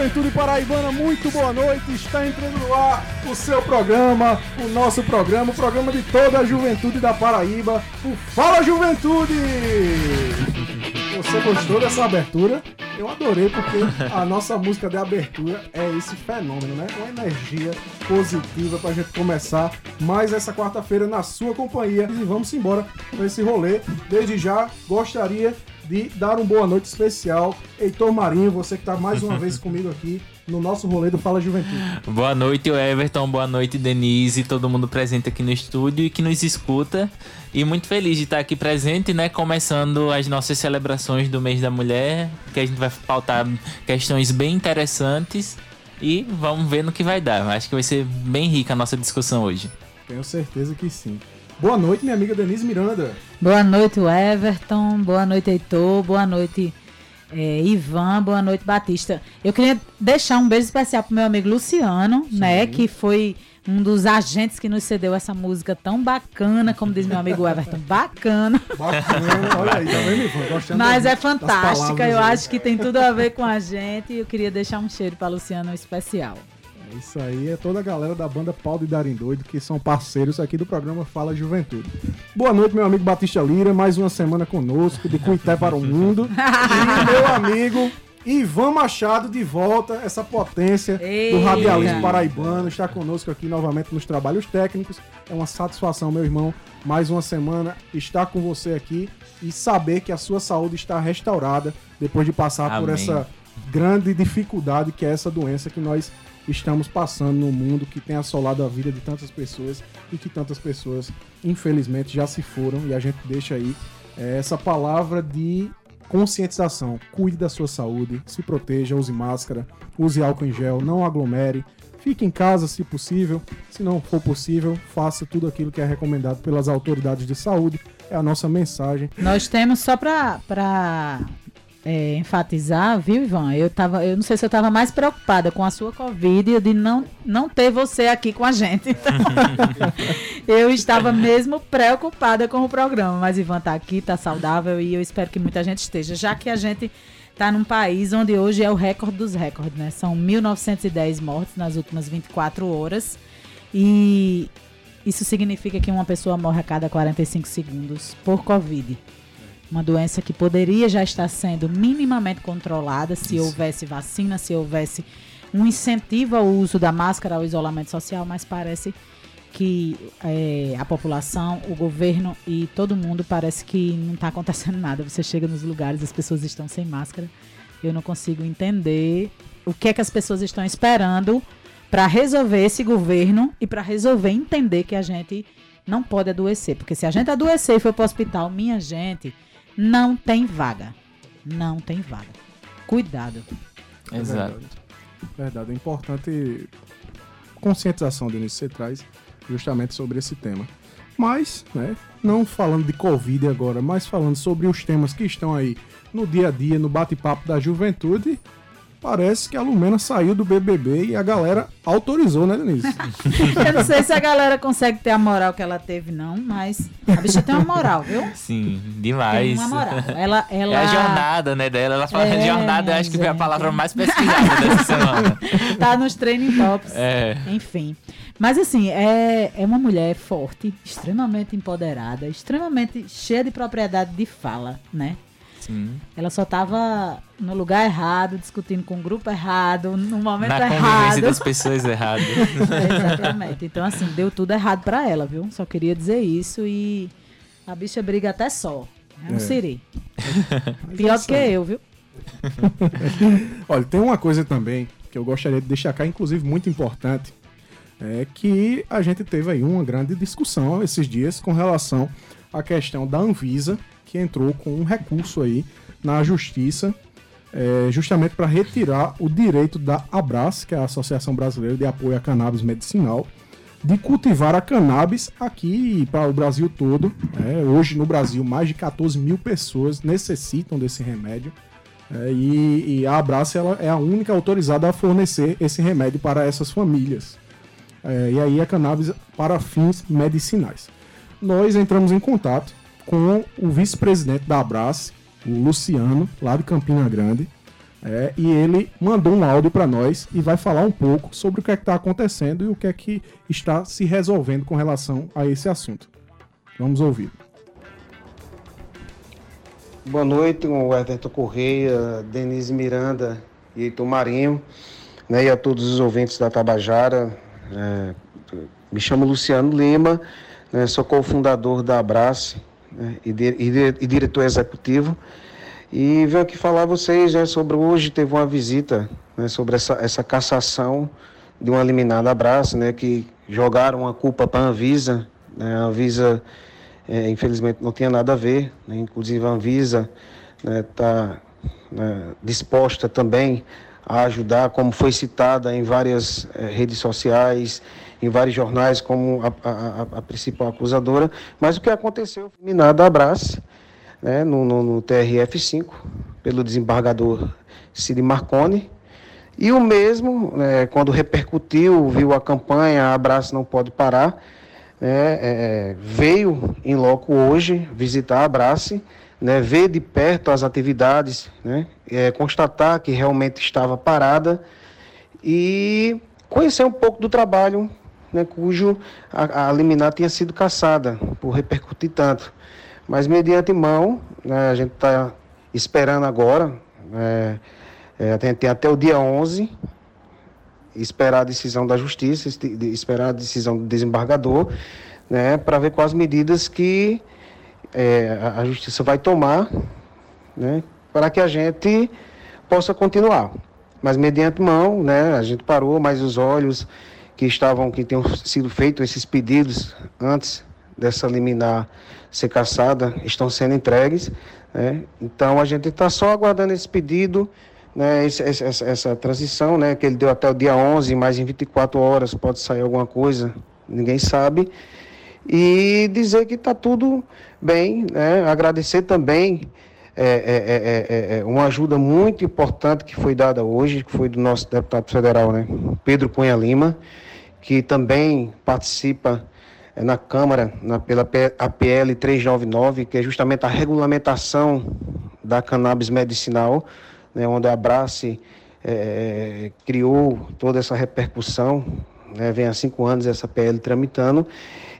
Juventude Paraibana, muito boa noite. Está entrando no ar o seu programa, o nosso programa, o programa de toda a juventude da Paraíba, o Fala Juventude! Você gostou dessa abertura? Eu adorei porque a nossa música de abertura é esse fenômeno, né? Uma energia positiva pra gente começar mais essa quarta-feira na sua companhia. E vamos embora para esse rolê. Desde já, gostaria de dar uma boa noite especial. Heitor Marinho, você que está mais uma vez comigo aqui no nosso rolê do Fala Juventude. Boa noite, Everton. Boa noite, Denise, todo mundo presente aqui no estúdio e que nos escuta. E muito feliz de estar aqui presente, né? Começando as nossas celebrações do mês da mulher, que a gente vai pautar questões bem interessantes e vamos ver no que vai dar. Acho que vai ser bem rica a nossa discussão hoje. Tenho certeza que sim. Boa noite, minha amiga Denise Miranda. Boa noite, Everton. Boa noite, Heitor. Boa noite, é, Ivan. Boa noite, Batista. Eu queria deixar um beijo especial pro meu amigo Luciano, Sim. né? Que foi um dos agentes que nos cedeu essa música tão bacana, como diz meu amigo Everton. Bacana. Bacana, olha aí, tá vendo, Ivan? Mas é fantástica, eu aí. acho que tem tudo a ver com a gente. E eu queria deixar um cheiro para Luciano especial. Isso aí é toda a galera da banda Paulo e Darim Doido, que são parceiros aqui do programa Fala Juventude. Boa noite, meu amigo Batista Lira, mais uma semana conosco, de Cuité para o Mundo. E meu amigo Ivan Machado de volta, essa potência Eita. do radialismo paraibano, está conosco aqui novamente nos trabalhos técnicos. É uma satisfação, meu irmão, mais uma semana estar com você aqui e saber que a sua saúde está restaurada depois de passar Amém. por essa grande dificuldade que é essa doença que nós estamos passando no mundo que tem assolado a vida de tantas pessoas e que tantas pessoas, infelizmente, já se foram. E a gente deixa aí é, essa palavra de conscientização. Cuide da sua saúde, se proteja, use máscara, use álcool em gel, não aglomere. Fique em casa se possível. Se não for possível, faça tudo aquilo que é recomendado pelas autoridades de saúde. É a nossa mensagem. Nós temos só para é, enfatizar, viu, Ivan? Eu, tava, eu não sei se eu estava mais preocupada com a sua Covid e de não, não ter você aqui com a gente. Então, eu estava mesmo preocupada com o programa. Mas Ivan está aqui, está saudável e eu espero que muita gente esteja, já que a gente está num país onde hoje é o recorde dos recordes, né? São 1.910 mortes nas últimas 24 horas. E isso significa que uma pessoa morre a cada 45 segundos por Covid uma doença que poderia já estar sendo minimamente controlada se Isso. houvesse vacina, se houvesse um incentivo ao uso da máscara, ao isolamento social, mas parece que é, a população, o governo e todo mundo parece que não está acontecendo nada. Você chega nos lugares, as pessoas estão sem máscara. Eu não consigo entender o que é que as pessoas estão esperando para resolver esse governo e para resolver entender que a gente não pode adoecer. Porque se a gente adoecer e for para o hospital, minha gente, não tem vaga. Não tem vaga. Cuidado. Exato. Verdade. Verdade. É importante conscientização, Denise, você traz justamente sobre esse tema. Mas, né, não falando de Covid agora, mas falando sobre os temas que estão aí no dia a dia, no bate-papo da juventude, Parece que a Lumena saiu do BBB e a galera autorizou, né, Denise? Eu não sei se a galera consegue ter a moral que ela teve, não, mas a bicha tem uma moral, viu? Sim, demais. Tem uma moral. Ela, ela... É a jornada, né, dela. Ela fala é, jornada, eu acho que foi a palavra mais pesquisada dessa semana. Tá nos training tops. É. Enfim. Mas assim, é, é uma mulher forte, extremamente empoderada, extremamente cheia de propriedade de fala, né? Sim. Ela só estava no lugar errado, discutindo com o grupo errado, no momento Na errado. Na convivência das pessoas erradas. é, exatamente. Então, assim, deu tudo errado para ela, viu? Só queria dizer isso e a bicha briga até só. É um é. siri. Pior do que eu, viu? Olha, tem uma coisa também que eu gostaria de deixar cá, inclusive muito importante, é que a gente teve aí uma grande discussão esses dias com relação à questão da Anvisa que entrou com um recurso aí na justiça, é, justamente para retirar o direito da Abras, que é a Associação Brasileira de Apoio a Cannabis Medicinal, de cultivar a cannabis aqui para o Brasil todo. É, hoje no Brasil, mais de 14 mil pessoas necessitam desse remédio. É, e, e, a Abraça ela é a única autorizada a fornecer esse remédio para essas famílias. É, e aí a cannabis para fins medicinais. Nós entramos em contato com o vice-presidente da Abrace, o Luciano, lá de Campina Grande, É, e ele mandou um áudio para nós e vai falar um pouco sobre o que é está acontecendo e o que é que está se resolvendo com relação a esse assunto. Vamos ouvir. Boa noite, o Everton Correia, Denise Miranda e Heitor Marinho, né, e a todos os ouvintes da Tabajara. É, me chamo Luciano Lima, né, sou cofundador da Abrace né, e, e, e, diretor executivo. E venho aqui falar a vocês né, sobre hoje teve uma visita né, sobre essa, essa cassação de uma eliminada Abrace, né, que jogaram a culpa para a Anvisa. Né, a Anvisa é, infelizmente não tinha nada a ver, né? inclusive a Anvisa está né, né, disposta também a ajudar, como foi citada em várias é, redes sociais, em vários jornais, como a, a, a, principal acusadora. Mas o que aconteceu minada abraço né, no, no, no TRF-5, pelo desembargador Cid Marconi, e o mesmo, né, quando repercutiu, viu a campanha Abraço Não Pode Parar, é, é, veio em loco hoje visitar a Abrace, né, ver de perto as atividades, né, é, constatar que realmente estava parada e conhecer um pouco do trabalho né, cujo a, a, liminar tinha sido caçada por repercutir tanto. Mas mediante mão, né, a gente está esperando agora, é, é, tem, tem até o dia 11 esperar a decisão da justiça, esperar a decisão do desembargador, né, para ver quais medidas que é, a justiça vai tomar, né, para que a gente possa continuar. Mas mediante mão, né, a gente parou, mas os olhos que estavam, que tinham sido feitos esses pedidos antes dessa liminar ser caçada, estão sendo entregues. Né? Então a gente está só aguardando esse pedido né, essa, essa, essa, transição, né, que ele deu até o dia 11, mais em 24 horas pode sair alguma coisa, ninguém sabe. E dizer que está tudo bem, né, agradecer também é é, é, é, é, uma ajuda muito importante que foi dada hoje, que foi do nosso deputado federal, né, Pedro Cunha Lima, que também participa é, na Câmara na, pela APL 399, que é justamente a regulamentação da cannabis medicinal né, onde a Abrace é, criou toda essa repercussão, né, vem há cinco anos essa PL tramitando,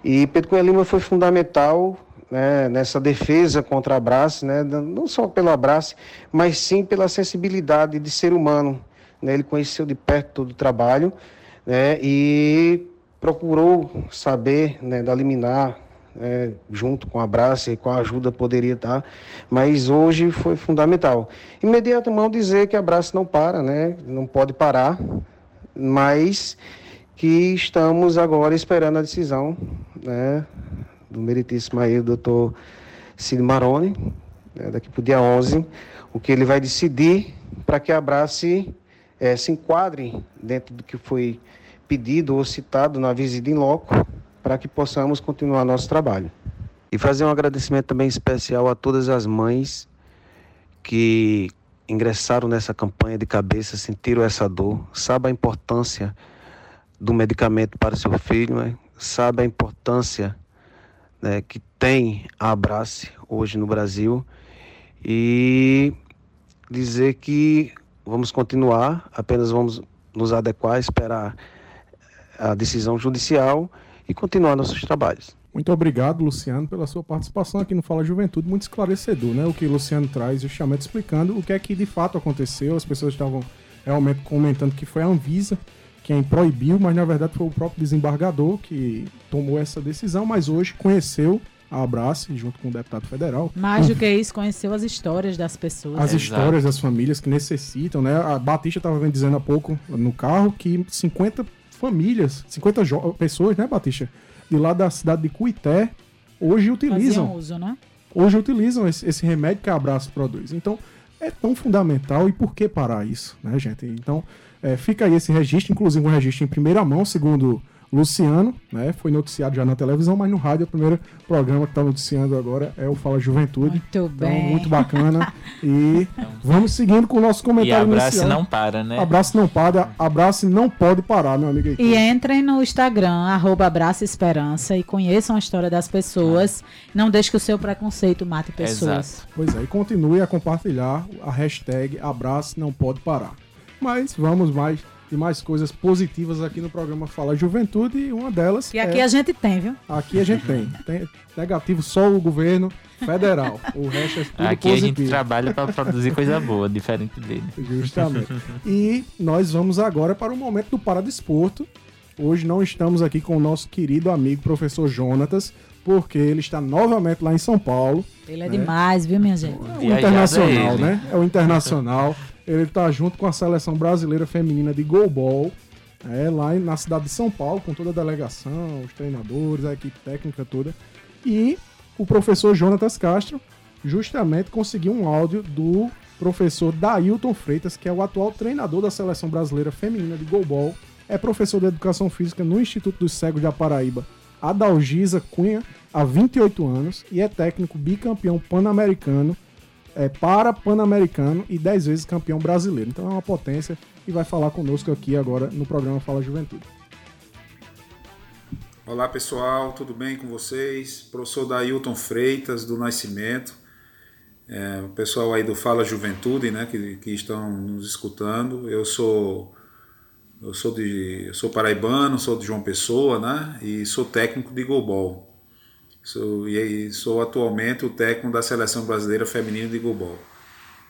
e Pedro Cunha Lima foi fundamental né, nessa defesa contra a Abrace, né, não só pela Abrace, mas sim pela sensibilidade de ser humano. Né, ele conheceu de perto todo o trabalho né, e procurou saber né, da liminar, é, junto com a Abraça e com a ajuda poderia estar, mas hoje foi fundamental. Imediatamente dizer que a Abraça não para, né? não pode parar, mas que estamos agora esperando a decisão né, do meritíssimo aí, doutor Cid Maroni, né, daqui para o dia 11, o que ele vai decidir para que a Abrace é, se enquadre dentro do que foi pedido ou citado na visita em loco, para que possamos continuar nosso trabalho. E fazer um agradecimento também especial a todas as mães que ingressaram nessa campanha de cabeça, sentiram essa dor, sabe a importância do medicamento para seu filho, né? sabe a importância né, que tem a Abrace hoje no Brasil e dizer que vamos continuar, apenas vamos nos adequar, esperar a decisão judicial e continuar nossos trabalhos. Muito obrigado, Luciano, pela sua participação aqui no Fala Juventude, muito esclarecedor, né? O que o Luciano traz, justamente explicando o que é que de fato aconteceu. As pessoas estavam realmente comentando que foi a Anvisa quem proibiu, mas na verdade foi o próprio desembargador que tomou essa decisão, mas hoje conheceu a Abrace, junto com o deputado federal. Mais do que isso, conheceu as histórias das pessoas. As histórias das famílias que necessitam, né? A Batista estava dizendo há pouco no carro que 50 famílias, 50 pessoas, né, Batista? De lá da cidade de Cuité, hoje utilizam. uso, né? Hoje utilizam esse, esse remédio que a Abraço produz. Então, é tão fundamental e por que parar isso, né, gente? Então, é, fica aí esse registro, inclusive um registro em primeira mão, segundo Luciano, né? Foi noticiado já na televisão, mas no rádio, o primeiro programa que está noticiando agora é o Fala Juventude. Muito Então, bem. muito bacana. E vamos seguindo com o nosso E comentário abraço inicial. não para, né? Abraço não para, abraço não pode parar, meu amigo Heitor. E entrem no Instagram, arroba Abraça Esperança, e conheçam a história das pessoas. Não deixe que o seu preconceito mate pessoas. Exato. Pois é, e continue a compartilhar a hashtag abraço não pode parar. Mas vamos mais e mais coisas positivas aqui no programa Fala Juventude e uma delas E aqui é, a gente tem, viu? aqui a gente tem. tem negativo só o governo federal. O resto é tudo Aqui a gente positivo. trabalha para produzir coisa boa, diferente dele. Justamente. e nós vamos agora para o momento do Paradesporto. Hoje não estamos aqui com o nosso querido amigo professor Jonatas, porque ele está novamente lá em São Paulo. Ele é, demais, viu, minha gente? É o internacional, é né? É o internacional. Ele tá junto com a seleção brasileira feminina de goalball, é, lá na cidade de São Paulo, com toda a delegação, os treinadores, a equipe técnica toda. E o professor Jonatas Castro justamente conseguiu um áudio do professor Dailton Freitas, que é o atual treinador da seleção brasileira feminina de goalball, é professor de educação física no Instituto dos Cegos de Aparaíba, Adalgisa Cunha, há 28 anos, e é técnico bicampeão pan-americano é, para Pan-Americano e 10 vezes campeão brasileiro. Então é uma potência e vai falar conosco aqui agora no programa Fala Juventude. Olá pessoal, tudo bem com vocês? Professor Dailton Freitas, do Nascimento. É, o pessoal aí do Fala Juventude, né, que, que estão nos escutando. Eu sou eu sou de eu sou paraibano, sou de João Pessoa, né, e sou técnico de goalball. Sou, e sou atualmente o técnico da seleção brasileira feminina de goalball.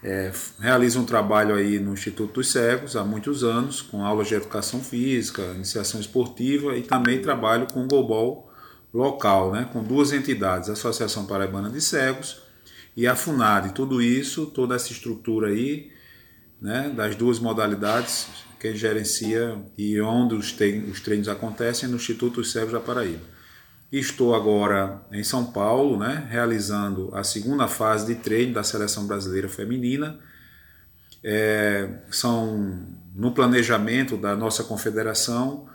É, realizo um trabalho aí no Instituto dos Cegos há muitos anos, com aulas de educação física, iniciação esportiva e também trabalho com goalball local, né, com duas entidades, a Associação Paraibana de Cegos e a FUNAD. Tudo isso, toda essa estrutura aí, né, das duas modalidades, quem gerencia e onde os treinos acontecem é no Instituto dos Cegos da Paraíba. Estou agora em São Paulo, né, realizando a segunda fase de treino da seleção brasileira feminina. É, são no planejamento da nossa confederação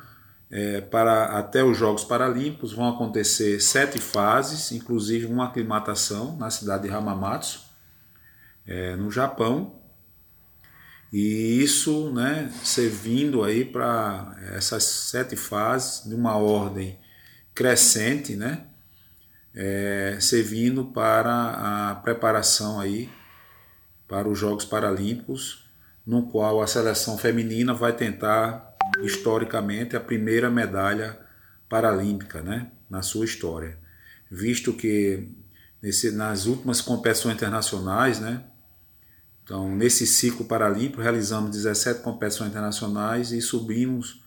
é, para até os Jogos Paralímpicos vão acontecer sete fases, inclusive uma aclimatação na cidade de Hamamatsu, é, no Japão. E isso, né, servindo aí para essas sete fases de uma ordem crescente, né? É, servindo para a preparação aí para os Jogos Paralímpicos, no qual a seleção feminina vai tentar historicamente a primeira medalha paralímpica, né, na sua história, visto que nesse, nas últimas competições internacionais, né, então nesse ciclo paralímpico realizamos 17 competições internacionais e subimos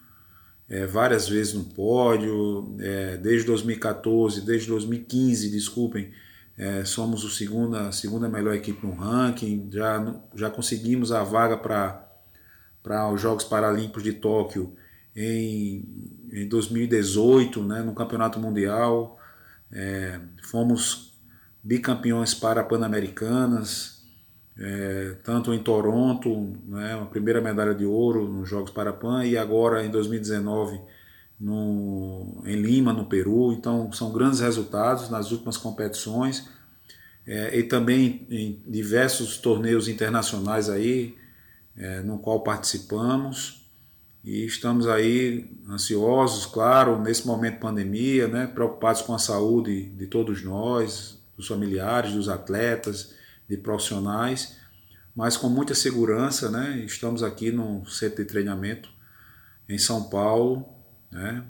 é, várias vezes no pódio, é, desde 2014, desde 2015, desculpem, é, somos o segunda, a segunda melhor equipe no ranking, já, já conseguimos a vaga para os Jogos Paralímpicos de Tóquio em, em 2018, né, no Campeonato Mundial, é, fomos bicampeões para Pan-Americanas, é, tanto em Toronto, né, a primeira medalha de ouro nos Jogos Parapan e agora em 2019 no, em Lima, no Peru. Então são grandes resultados nas últimas competições é, e também em diversos torneios internacionais aí, é, no qual participamos e estamos aí ansiosos, claro, nesse momento de pandemia, né, preocupados com a saúde de todos nós, dos familiares, dos atletas, de profissionais, mas com muita segurança, né? Estamos aqui no centro de treinamento em São Paulo, né?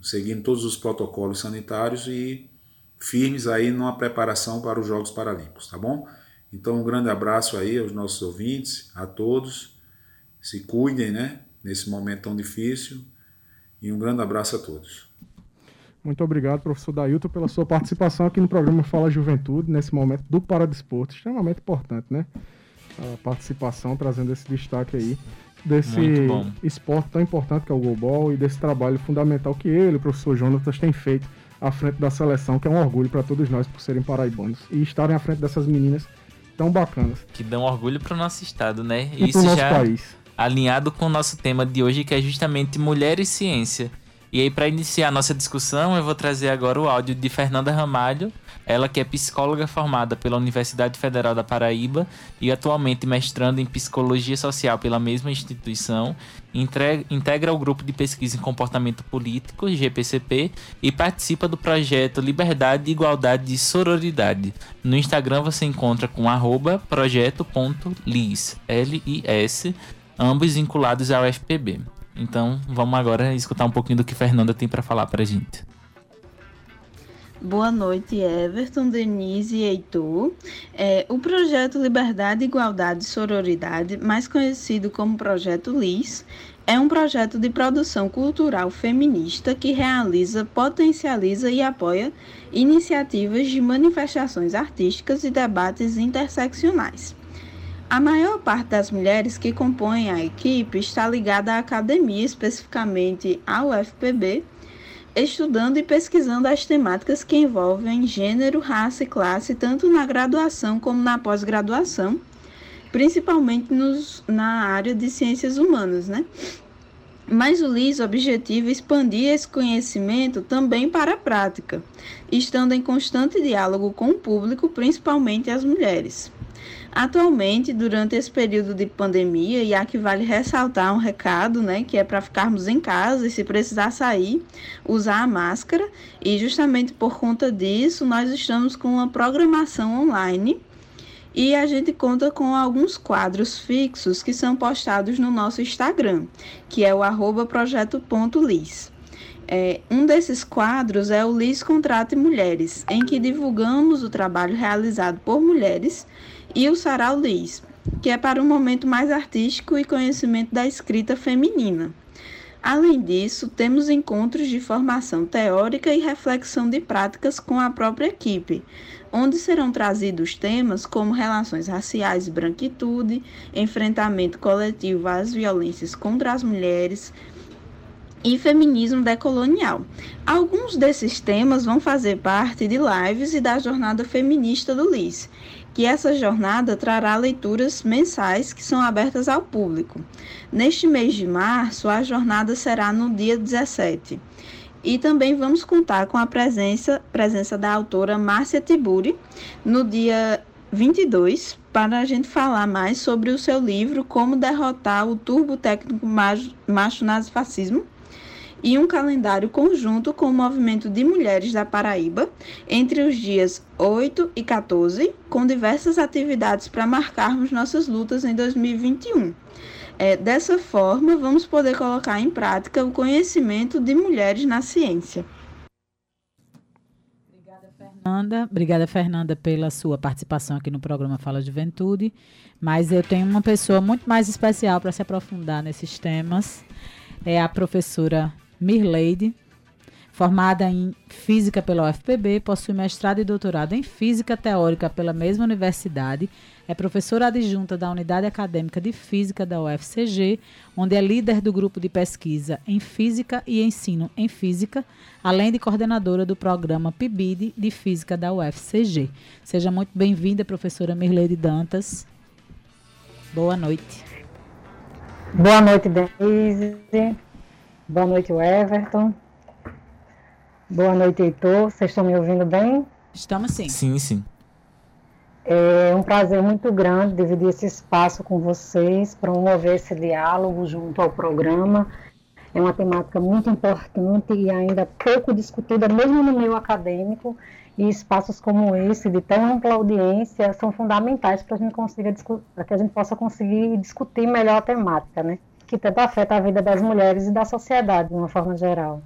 Seguindo todos os protocolos sanitários e firmes aí numa preparação para os Jogos Paralímpicos, tá bom? Então um grande abraço aí aos nossos ouvintes, a todos. Se cuidem, né? Nesse momento tão difícil. E um grande abraço a todos. Muito obrigado, professor Dailton, pela sua participação aqui no programa Fala Juventude, nesse momento do Paradesporto, extremamente importante, né? A participação, trazendo esse destaque aí desse esporte tão importante que é o goalball e desse trabalho fundamental que ele, o professor Jonatas, tem feito à frente da seleção, que é um orgulho para todos nós por serem paraibanos e estarem à frente dessas meninas tão bacanas Que dão orgulho pro nosso estado, né? e Isso para o nosso já país. alinhado com o nosso tema de hoje, que é justamente mulher e ciência. E aí, para iniciar a nossa discussão, eu vou trazer agora o áudio de Fernanda Ramalho, ela que é psicóloga formada pela Universidade Federal da Paraíba e atualmente mestrando em psicologia social pela mesma instituição, integra o grupo de pesquisa em comportamento político, GPCP, e participa do projeto Liberdade, Igualdade e Sororidade. No Instagram você encontra com projeto.lis, L-I-S, ambos vinculados ao FPB. Então, vamos agora escutar um pouquinho do que Fernanda tem para falar para a gente. Boa noite, Everton, Denise e Heitor. É, o projeto Liberdade, Igualdade e Sororidade, mais conhecido como Projeto LIS, é um projeto de produção cultural feminista que realiza, potencializa e apoia iniciativas de manifestações artísticas e debates interseccionais. A maior parte das mulheres que compõem a equipe está ligada à academia, especificamente ao FPB, estudando e pesquisando as temáticas que envolvem gênero, raça e classe, tanto na graduação como na pós-graduação, principalmente nos, na área de ciências humanas, né? Mas o LIS objetiva expandir esse conhecimento também para a prática, estando em constante diálogo com o público, principalmente as mulheres. Atualmente, durante esse período de pandemia, e aqui vale ressaltar um recado, né, que é para ficarmos em casa e se precisar sair, usar a máscara, e justamente por conta disso, nós estamos com uma programação online e a gente conta com alguns quadros fixos que são postados no nosso Instagram, que é o projeto.lis. É, um desses quadros é o Lis Contrato e Mulheres, em que divulgamos o trabalho realizado por mulheres e o Sarau Liz, que é para um momento mais artístico e conhecimento da escrita feminina. Além disso, temos encontros de formação teórica e reflexão de práticas com a própria equipe, onde serão trazidos temas como relações raciais e branquitude, enfrentamento coletivo às violências contra as mulheres, e feminismo decolonial. Alguns desses temas vão fazer parte de lives e da jornada feminista do LIS, que essa jornada trará leituras mensais que são abertas ao público. Neste mês de março, a jornada será no dia 17. E também vamos contar com a presença, presença da autora Márcia Tiburi no dia 22 para a gente falar mais sobre o seu livro Como Derrotar o Turbo Técnico Macho Nazifascismo e um calendário conjunto com o movimento de mulheres da Paraíba entre os dias 8 e 14, com diversas atividades para marcarmos nossas lutas em 2021. É, dessa forma, vamos poder colocar em prática o conhecimento de mulheres na ciência. Fernanda. Obrigada, Fernanda, pela sua participação aqui no programa Fala Juventude. Mas eu tenho uma pessoa muito mais especial para se aprofundar nesses temas. É a professora Mirleide, formada em Física pela UFPB, possui mestrado e doutorado em Física Teórica pela mesma universidade, é professora adjunta da Unidade Acadêmica de Física da UFCG, onde é líder do grupo de pesquisa em Física e Ensino em Física, além de coordenadora do programa PIBID de Física da UFCG. Seja muito bem-vinda, professora Mirleide Dantas. Boa noite. Boa noite, Denise. Boa noite, Everton. Boa noite, Heitor. Vocês estão me ouvindo bem? Estamos sim. Sim, sim. É um prazer muito grande dividir esse espaço com vocês, promover esse diálogo junto ao programa. É uma temática muito importante e ainda pouco discutida, mesmo no meio acadêmico. E espaços como esse, de tão ampla audiência, são fundamentais para que a gente possa conseguir discutir melhor a temática, né? Que tanto afeta a vida das mulheres e da sociedade de uma forma geral.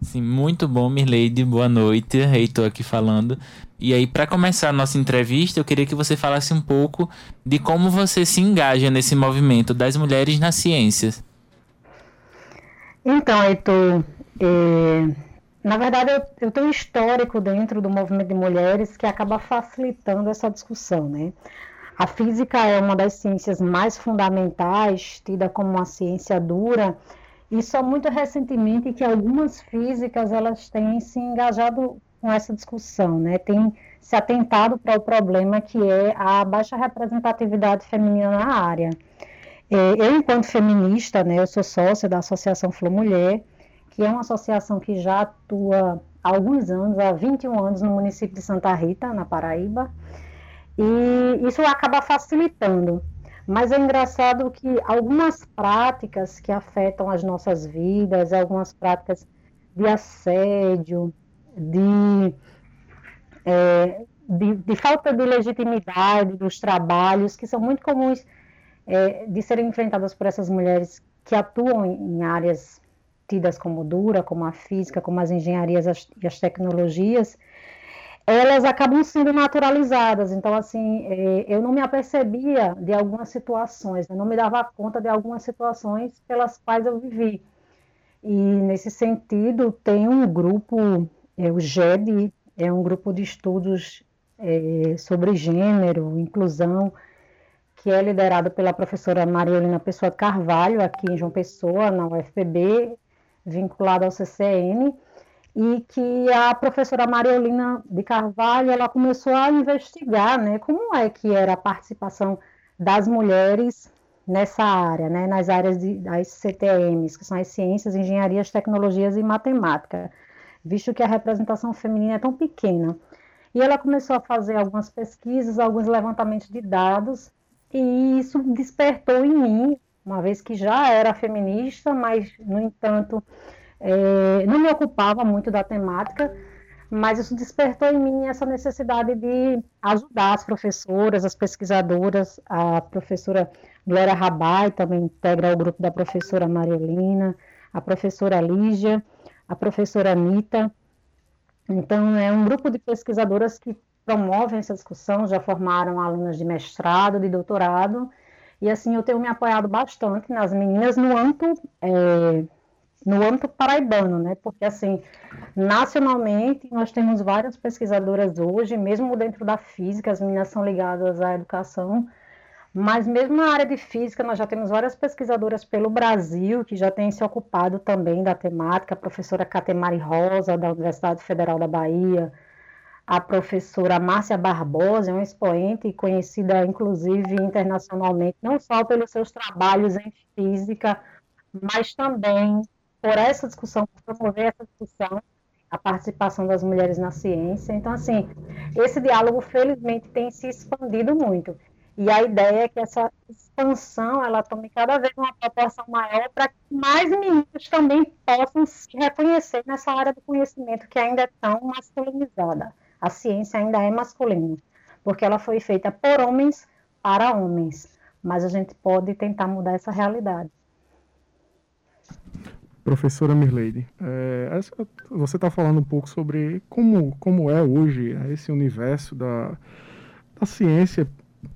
Sim, muito bom, Mirleide. Boa noite. Reitor aqui falando. E aí, para começar a nossa entrevista, eu queria que você falasse um pouco de como você se engaja nesse movimento das mulheres na ciência. Então, Heitor, é, na verdade, eu, eu tenho um histórico dentro do movimento de mulheres que acaba facilitando essa discussão, né? A física é uma das ciências mais fundamentais, tida como uma ciência dura, e só muito recentemente que algumas físicas elas têm se engajado com essa discussão, né? Tem se atentado para o problema que é a baixa representatividade feminina na área. É, eu, enquanto feminista, né, eu sou sócia da Associação Flor Mulher, que é uma associação que já atua há alguns anos, há 21 anos, no município de Santa Rita, na Paraíba, e isso acaba facilitando. Mas é engraçado que algumas práticas que afetam as nossas vidas, algumas práticas de assédio, de, é, de, de, falta de legitimidade dos trabalhos, que são muito comuns é, de serem enfrentadas por essas mulheres que atuam em áreas tidas como dura, como a física, como as engenharias e as tecnologias, elas acabam sendo naturalizadas. Então, assim, é, eu não me apercebia de algumas situações, eu não me dava conta de algumas situações pelas quais eu vivi. E, nesse sentido, tem um grupo, é, o GED, é um grupo de estudos é, sobre gênero, inclusão, que é liderado pela professora Mariolina Pessoa Carvalho, aqui em João Pessoa, na UFPB, vinculado ao CCN, e que a professora Mariolina de Carvalho ela começou a investigar né, como é que era a participação das mulheres nessa área, né, nas áreas de, das CTMs, que são as ciências, engenharias, tecnologias e matemática, visto que a representação feminina é tão pequena. E ela começou a fazer algumas pesquisas, alguns levantamentos de dados, e isso despertou em mim, uma vez que já era feminista, mas, no entanto, é, não me ocupava muito da temática, mas isso despertou em mim essa necessidade de ajudar as professoras, as pesquisadoras, a professora Glória Rabai também integra o grupo da professora Mariolina, a professora Lígia, a professora Anitta. Então, é um grupo de pesquisadoras que promovem essa discussão, já formaram alunas de mestrado, de doutorado, e assim eu tenho me apoiado bastante nas meninas no âmbito é, no âmbito paraibano, né? Porque assim, nacionalmente nós temos várias pesquisadoras hoje, mesmo dentro da física, as meninas são ligadas à educação, mas mesmo na área de física nós já temos várias pesquisadoras pelo Brasil que já têm se ocupado também da temática, a professora Catemari Rosa da Universidade Federal da Bahia, a professora Márcia Barbosa, é uma expoente conhecida inclusive internacionalmente, não só pelos seus trabalhos em física, mas também por essa discussão, por promover essa discussão, a participação das mulheres na ciência. Então, assim, esse diálogo, felizmente, tem se expandido muito. E a ideia é que essa expansão ela tome cada vez uma proporção maior para que mais meninos também possam se reconhecer nessa área do conhecimento que ainda é tão masculinizada. A ciência ainda é masculina, porque ela foi feita por homens para homens, mas a gente pode tentar mudar essa realidade. Professora Mirleide, é, você está falando um pouco sobre como, como é hoje né, esse universo da, da ciência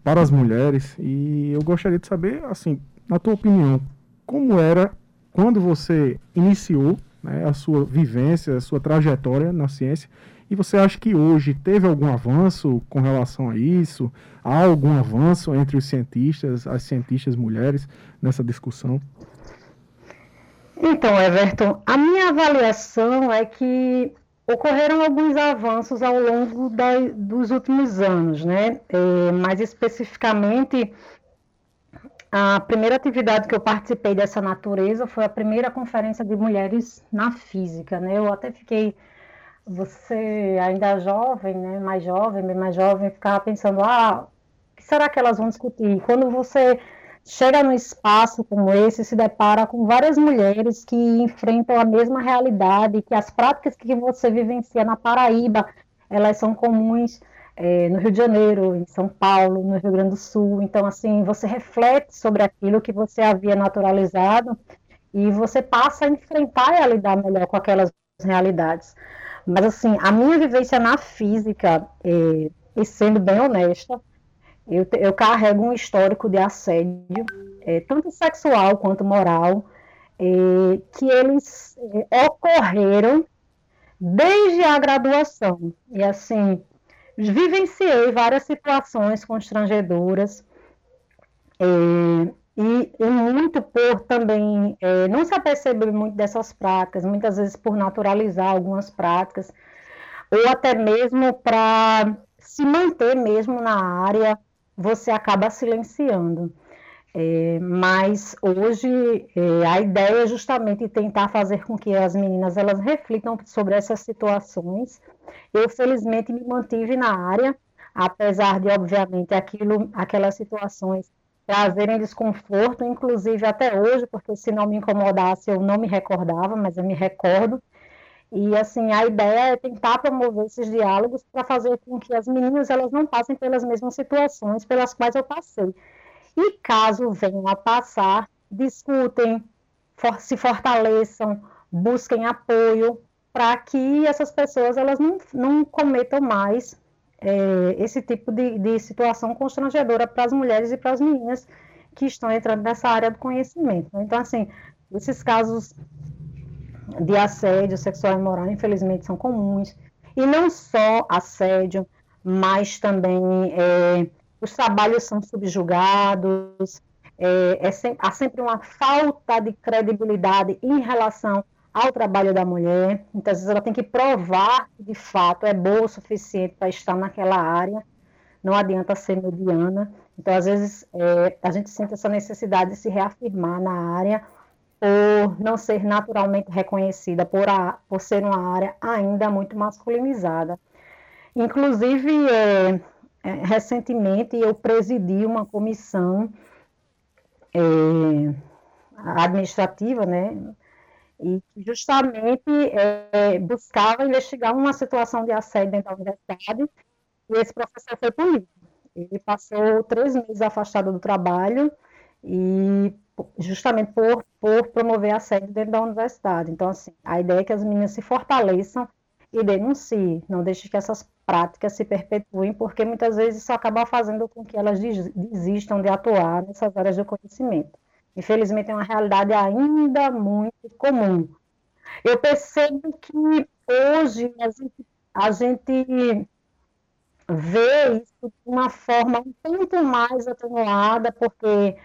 para as mulheres e eu gostaria de saber, assim, na tua opinião, como era quando você iniciou né, a sua vivência, a sua trajetória na ciência e você acha que hoje teve algum avanço com relação a isso? Há algum avanço entre os cientistas, as cientistas mulheres nessa discussão? Então, Everton, a minha avaliação é que ocorreram alguns avanços ao longo da, dos últimos anos, né? É, mais especificamente, a primeira atividade que eu participei dessa natureza foi a primeira conferência de mulheres na física, né? Eu até fiquei, você ainda jovem, né? Mais jovem, bem mais jovem, ficava pensando, ah, o que será que elas vão discutir? Quando você chega num espaço como esse se depara com várias mulheres que enfrentam a mesma realidade, que as práticas que você vivencia na Paraíba, elas são comuns é, no Rio de Janeiro, em São Paulo, no Rio Grande do Sul. Então, assim, você reflete sobre aquilo que você havia naturalizado e você passa a enfrentar e a lidar melhor com aquelas realidades. Mas, assim, a minha vivência na física, é, e sendo bem honesta, eu, eu carrego um histórico de assédio, é, tanto sexual quanto moral, é, que eles é, ocorreram desde a graduação. E assim, vivenciei várias situações constrangedoras, é, e, e, muito por também é, não se aperceber muito dessas práticas, muitas vezes por naturalizar algumas práticas, ou até mesmo para se manter mesmo na área você acaba silenciando. É, mas hoje é, a ideia é justamente tentar fazer com que as meninas elas reflitam sobre essas situações. Eu felizmente me mantive na área, apesar de obviamente aquilo, aquelas situações trazerem desconforto, inclusive até hoje, porque se não me incomodasse eu não me recordava, mas eu me recordo. E assim, a ideia é tentar promover esses diálogos para fazer com que as meninas elas não passem pelas mesmas situações pelas quais eu passei. E caso venham a passar, discutem, for, se fortaleçam, busquem apoio para que essas pessoas elas não, não cometam mais é, esse tipo de, de situação constrangedora para as mulheres e para as meninas que estão entrando nessa área do conhecimento. Então, assim, esses casos de assédio sexual e moral, infelizmente, são comuns. E não só assédio, mas também é, os trabalhos são subjugados, é, é sempre, há sempre uma falta de credibilidade em relação ao trabalho da mulher. Então, às vezes, ela tem que provar que, de fato, é boa o suficiente para estar naquela área. Não adianta ser mediana. Então, às vezes, é, a gente sente essa necessidade de se reafirmar na área por não ser naturalmente reconhecida, por, a, por ser uma área ainda muito masculinizada. Inclusive, é, é, recentemente eu presidi uma comissão é, administrativa, né, e justamente é, buscava investigar uma situação de assédio dentro da universidade, e esse professor foi punido. Ele passou três meses afastado do trabalho e justamente por, por promover assédio dentro da universidade. Então, assim, a ideia é que as meninas se fortaleçam e denunciem, não deixe que essas práticas se perpetuem, porque muitas vezes isso acaba fazendo com que elas desistam de atuar nessas áreas do conhecimento. Infelizmente, é uma realidade ainda muito comum. Eu percebo que hoje a gente, a gente vê isso de uma forma um pouco mais atenuada, porque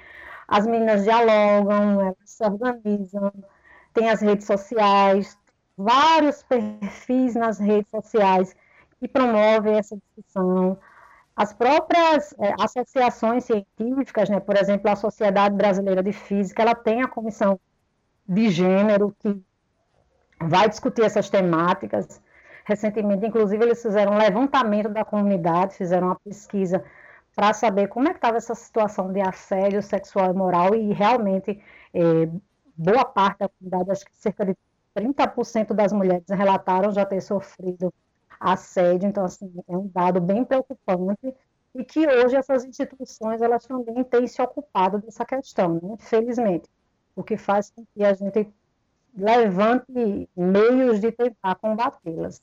as meninas dialogam, elas se organizam, tem as redes sociais, vários perfis nas redes sociais que promovem essa discussão. As próprias é, associações científicas, né, por exemplo, a Sociedade Brasileira de Física, ela tem a comissão de gênero que vai discutir essas temáticas. Recentemente, inclusive, eles fizeram um levantamento da comunidade, fizeram uma pesquisa para saber como é que estava essa situação de assédio sexual e moral e realmente é, boa parte da comunidade, acho que cerca de 30% das mulheres relataram já ter sofrido assédio, então assim, é um dado bem preocupante e que hoje essas instituições elas também têm se ocupado dessa questão, né? infelizmente, o que faz com que a gente levante meios de tentar combatê-las.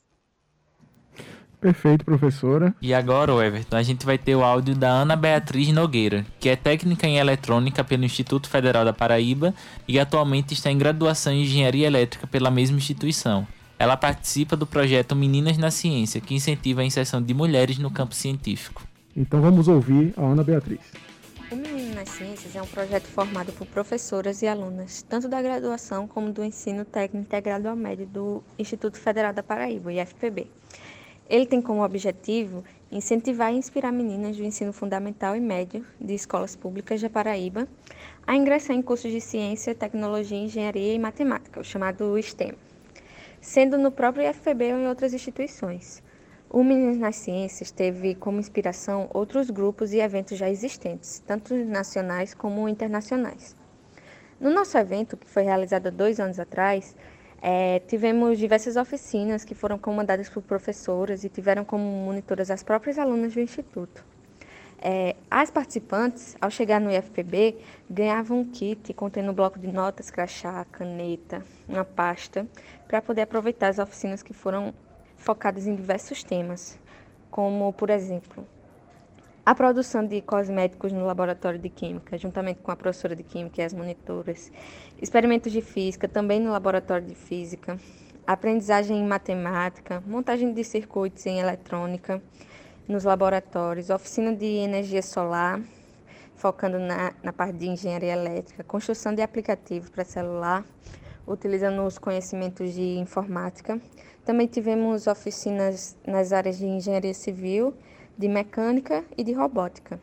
Perfeito, professora. E agora, Everton, a gente vai ter o áudio da Ana Beatriz Nogueira, que é técnica em eletrônica pelo Instituto Federal da Paraíba e atualmente está em graduação em engenharia elétrica pela mesma instituição. Ela participa do projeto Meninas na Ciência, que incentiva a inserção de mulheres no campo científico. Então vamos ouvir a Ana Beatriz. O Menino nas Ciências é um projeto formado por professoras e alunas, tanto da graduação como do ensino técnico integrado ao médio do Instituto Federal da Paraíba, IFPB. Ele tem como objetivo incentivar e inspirar meninas do ensino fundamental e médio de escolas públicas da Paraíba a ingressar em cursos de ciência, tecnologia, engenharia e matemática, o chamado STEM, sendo no próprio IFPB ou em outras instituições. O Meninas nas Ciências teve como inspiração outros grupos e eventos já existentes, tanto nacionais como internacionais. No nosso evento, que foi realizado há dois anos atrás, é, tivemos diversas oficinas que foram comandadas por professoras e tiveram como monitoras as próprias alunas do Instituto. É, as participantes, ao chegar no IFPB, ganhavam um kit contendo um bloco de notas, crachá, caneta, uma pasta, para poder aproveitar as oficinas que foram focadas em diversos temas, como, por exemplo, a produção de cosméticos no laboratório de química, juntamente com a professora de química e as monitoras. Experimentos de física, também no laboratório de física. Aprendizagem em matemática, montagem de circuitos em eletrônica nos laboratórios, oficina de energia solar, focando na, na parte de engenharia elétrica, construção de aplicativos para celular, utilizando os conhecimentos de informática. Também tivemos oficinas nas áreas de engenharia civil de mecânica e de robótica.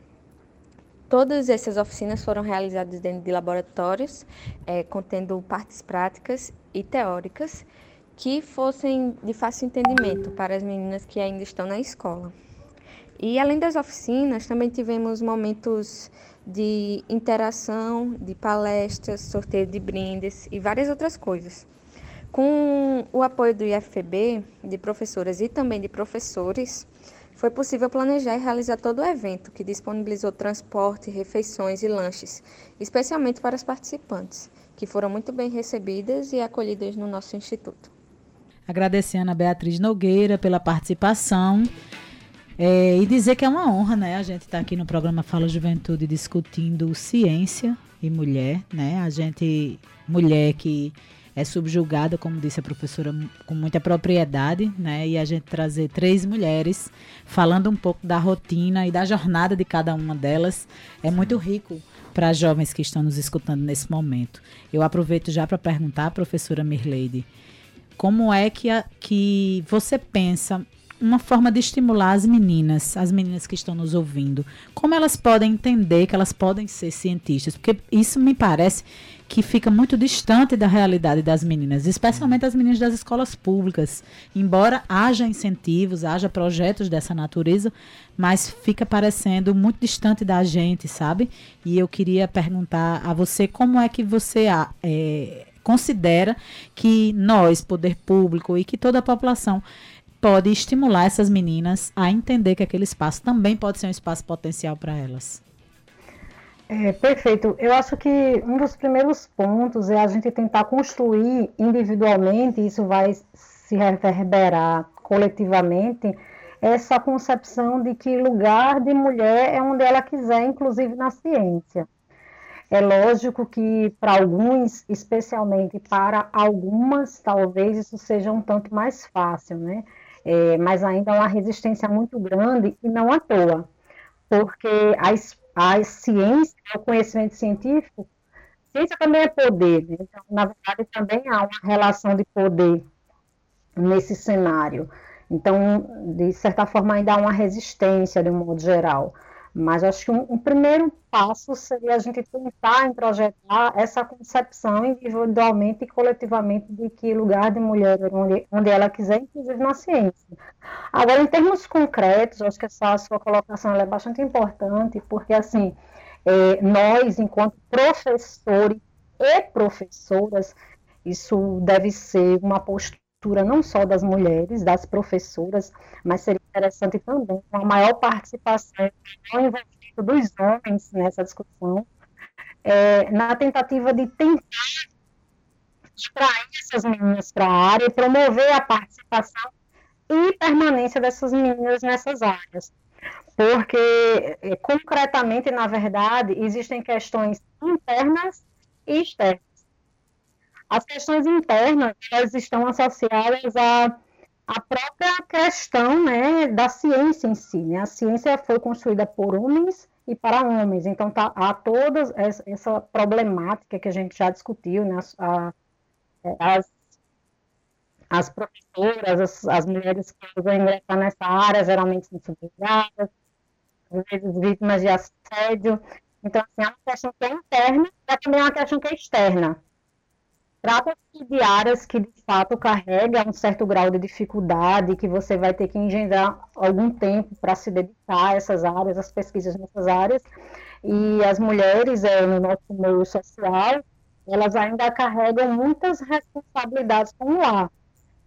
Todas essas oficinas foram realizadas dentro de laboratórios, é, contendo partes práticas e teóricas que fossem de fácil entendimento para as meninas que ainda estão na escola. E além das oficinas, também tivemos momentos de interação, de palestras, sorteio de brindes e várias outras coisas. Com o apoio do IFPB, de professoras e também de professores, foi possível planejar e realizar todo o evento, que disponibilizou transporte, refeições e lanches, especialmente para as participantes, que foram muito bem recebidas e acolhidas no nosso instituto. Agradecendo a Beatriz Nogueira pela participação. É, e dizer que é uma honra, né? A gente está aqui no programa Fala Juventude discutindo ciência e mulher, né? A gente, mulher que é subjugada, como disse a professora, com muita propriedade, né? E a gente trazer três mulheres falando um pouco da rotina e da jornada de cada uma delas é muito rico para as jovens que estão nos escutando nesse momento. Eu aproveito já para perguntar à professora Mirleide, como é que, a, que você pensa uma forma de estimular as meninas, as meninas que estão nos ouvindo, como elas podem entender que elas podem ser cientistas, porque isso me parece que fica muito distante da realidade das meninas, especialmente as meninas das escolas públicas. Embora haja incentivos, haja projetos dessa natureza, mas fica parecendo muito distante da gente, sabe? E eu queria perguntar a você como é que você é, considera que nós, poder público e que toda a população pode estimular essas meninas a entender que aquele espaço também pode ser um espaço potencial para elas. É, perfeito. Eu acho que um dos primeiros pontos é a gente tentar construir individualmente, isso vai se reverberar coletivamente, essa concepção de que lugar de mulher é onde ela quiser, inclusive na ciência. É lógico que para alguns, especialmente para algumas, talvez isso seja um tanto mais fácil, né? é, mas ainda há uma resistência muito grande e não à toa, porque a, a ciência, o conhecimento científico, ciência também é poder, né? então, na verdade, também há uma relação de poder nesse cenário. Então, de certa forma, ainda há uma resistência, de um modo geral. Mas acho que um, um, primeiro passo seria a gente tentar introjetar essa concepção individualmente e coletivamente de que lugar de mulher onde, onde ela quiser, inclusive na ciência. Agora, em termos concretos, acho que essa sua colocação é bastante importante, porque assim, é, nós, enquanto professores e professoras, isso deve ser uma postura não só das mulheres, das professoras, mas seria interessante também uma maior participação dos homens nessa discussão, é, na tentativa de tentar extrair essas meninas para a área e promover a participação e permanência dessas meninas nessas áreas. Porque, é, concretamente, na verdade, existem questões internas e externas. As questões internas elas estão associadas à, à própria questão né, da ciência em si. Né? A ciência foi construída por homens e para homens, então tá, há toda essa problemática que a gente já discutiu, né? As, as professoras, as, as mulheres que vão ingressar nessa área geralmente são subjugadas, às vezes vítimas de assédio. Então, assim, é uma questão que é interna, mas também é uma questão que é externa. Trata-se de áreas que, de fato, carregam um certo grau de dificuldade, que você vai ter que engendrar algum tempo para se dedicar a essas áreas, às pesquisas nessas áreas. E as mulheres, é, no nosso meio social, elas ainda carregam muitas responsabilidades com o lar.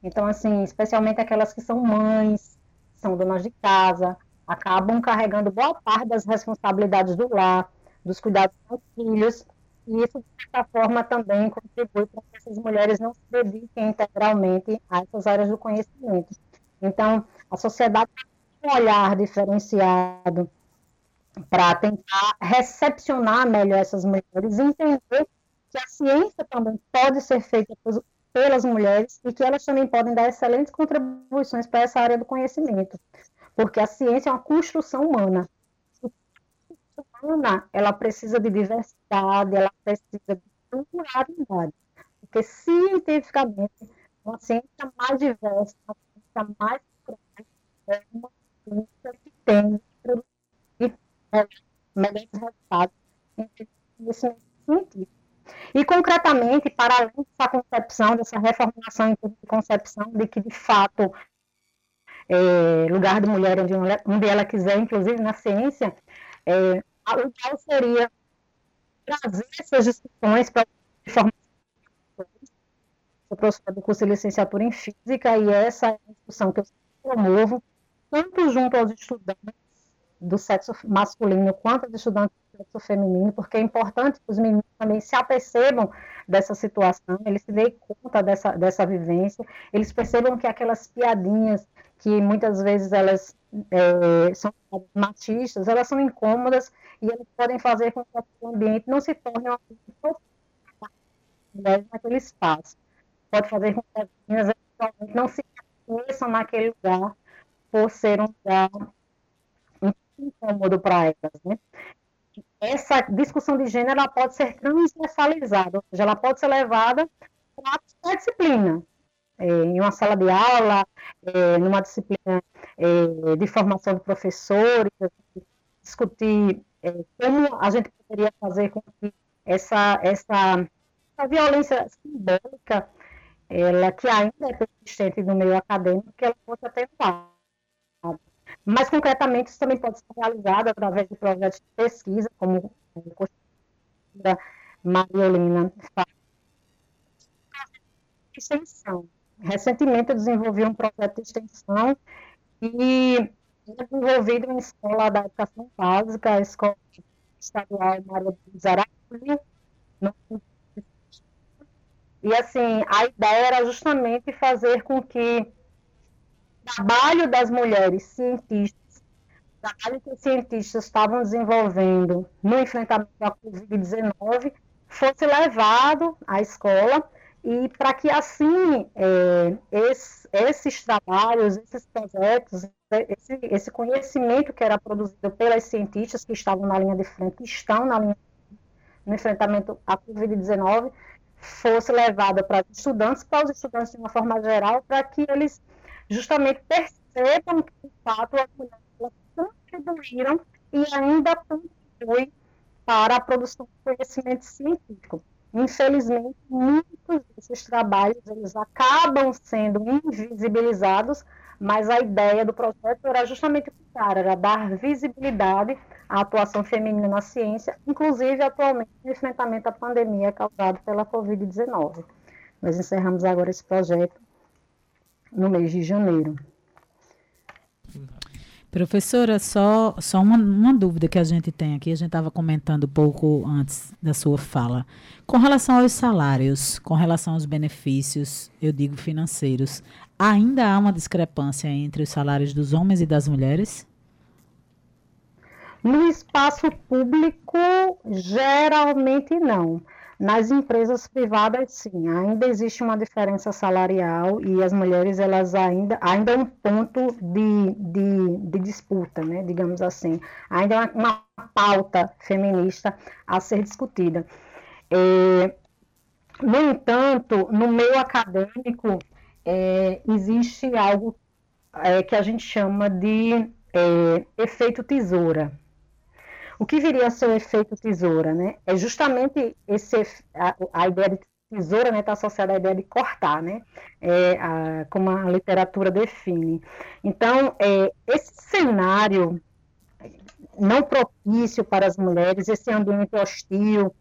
Então, assim, especialmente aquelas que são mães, são donas de casa, acabam carregando boa parte das responsabilidades do lar, dos cuidados com os filhos, e isso, de certa forma, também contribui para que essas mulheres não se dediquem integralmente a essas áreas do conhecimento. Então, a sociedade tem um olhar diferenciado para tentar recepcionar melhor essas mulheres entender que a ciência também pode ser feita pelas mulheres e que elas também podem dar excelentes contribuições para essa área do conhecimento, porque a ciência é uma construção humana humana, ela precisa de diversidade, ela precisa de pluralidade. Porque cientificamente, uma ciência mais diversa, uma ciência mais plural, é uma ciência que tem produzir melhores resultados em conhecimento científico. E, concretamente, para além dessa concepção, dessa reformulação em termos de concepção de que, de fato, é, lugar de mulher onde, onde ela quiser, inclusive na ciência, é, o ideal seria trazer essas discussões para a formação. Sou professora do curso de licenciatura em Física e essa é a discussão que eu promovo, tanto junto aos estudantes do sexo masculino quanto aos estudantes do sexo feminino, porque é importante que os meninos também se apercebam dessa situação, eles se deem conta dessa, dessa vivência, eles percebam que aquelas piadinhas que muitas vezes elas é, são machistas, elas são incômodas e elas podem fazer com que o ambiente não se torne uma mulheres naquele espaço. Pode fazer com que as meninas não se conheçam naquele lugar por ser um lugar incômodo para elas, né? Essa discussão de gênero ela pode ser transversalizada, ou seja, ela pode ser levada para a disciplina, é, em uma sala de aula, é, numa disciplina é, de formação de professores, discutir é, como a gente poderia fazer com que essa, essa, essa violência simbólica, ela que ainda é persistente no meio acadêmico, ela fosse atentada. Mas, concretamente, isso também pode ser realizado através de projetos de pesquisa, como a Mariolina faz. Extensão. Recentemente, eu desenvolvi um projeto de extensão e é desenvolvido em escola da educação básica, a escola estadual Maria de Zarapulha. E, assim, a ideia era justamente fazer com que trabalho das mulheres cientistas, trabalho que os cientistas estavam desenvolvendo no enfrentamento à Covid-19, fosse levado à escola e para que assim é, esse, esses trabalhos, esses projetos, esse, esse, conhecimento que era produzido pelas cientistas que estavam na linha de frente, que estão na linha no enfrentamento à Covid-19, fosse levado para os estudantes, para os estudantes de uma forma geral, para que eles justamente percebam que, de fato, as mulheres contribuíram e ainda contribuem para a produção de conhecimento científico. Infelizmente, muitos desses trabalhos eles acabam sendo invisibilizados, mas a ideia do projeto era justamente o contrário, era dar visibilidade à atuação feminina na ciência, inclusive atualmente no enfrentamento à pandemia causada pela Covid-19. Nós encerramos agora esse projeto no mês de janeiro. Professora, só, só uma, uma, dúvida que a gente tem aqui, a gente estava comentando um pouco antes da sua fala. Com relação aos salários, com relação aos benefícios, eu digo financeiros, ainda há uma discrepância entre os salários dos homens e das mulheres? No espaço público, geralmente não. Nas empresas privadas, sim, ainda existe uma diferença salarial e as mulheres, elas ainda, ainda é um ponto de, de, de disputa, né, digamos assim. Ainda é uma pauta feminista a ser discutida. É, no entanto, no meio acadêmico, é, existe algo é, que a gente chama de é, efeito tesoura. O que viria a ser o efeito tesoura, né? É justamente esse, a, a ideia de tesoura está né, associada à ideia de cortar, né? É, a, como a literatura define. Então, é, esse cenário não propício para as mulheres, esse ambiente hostil,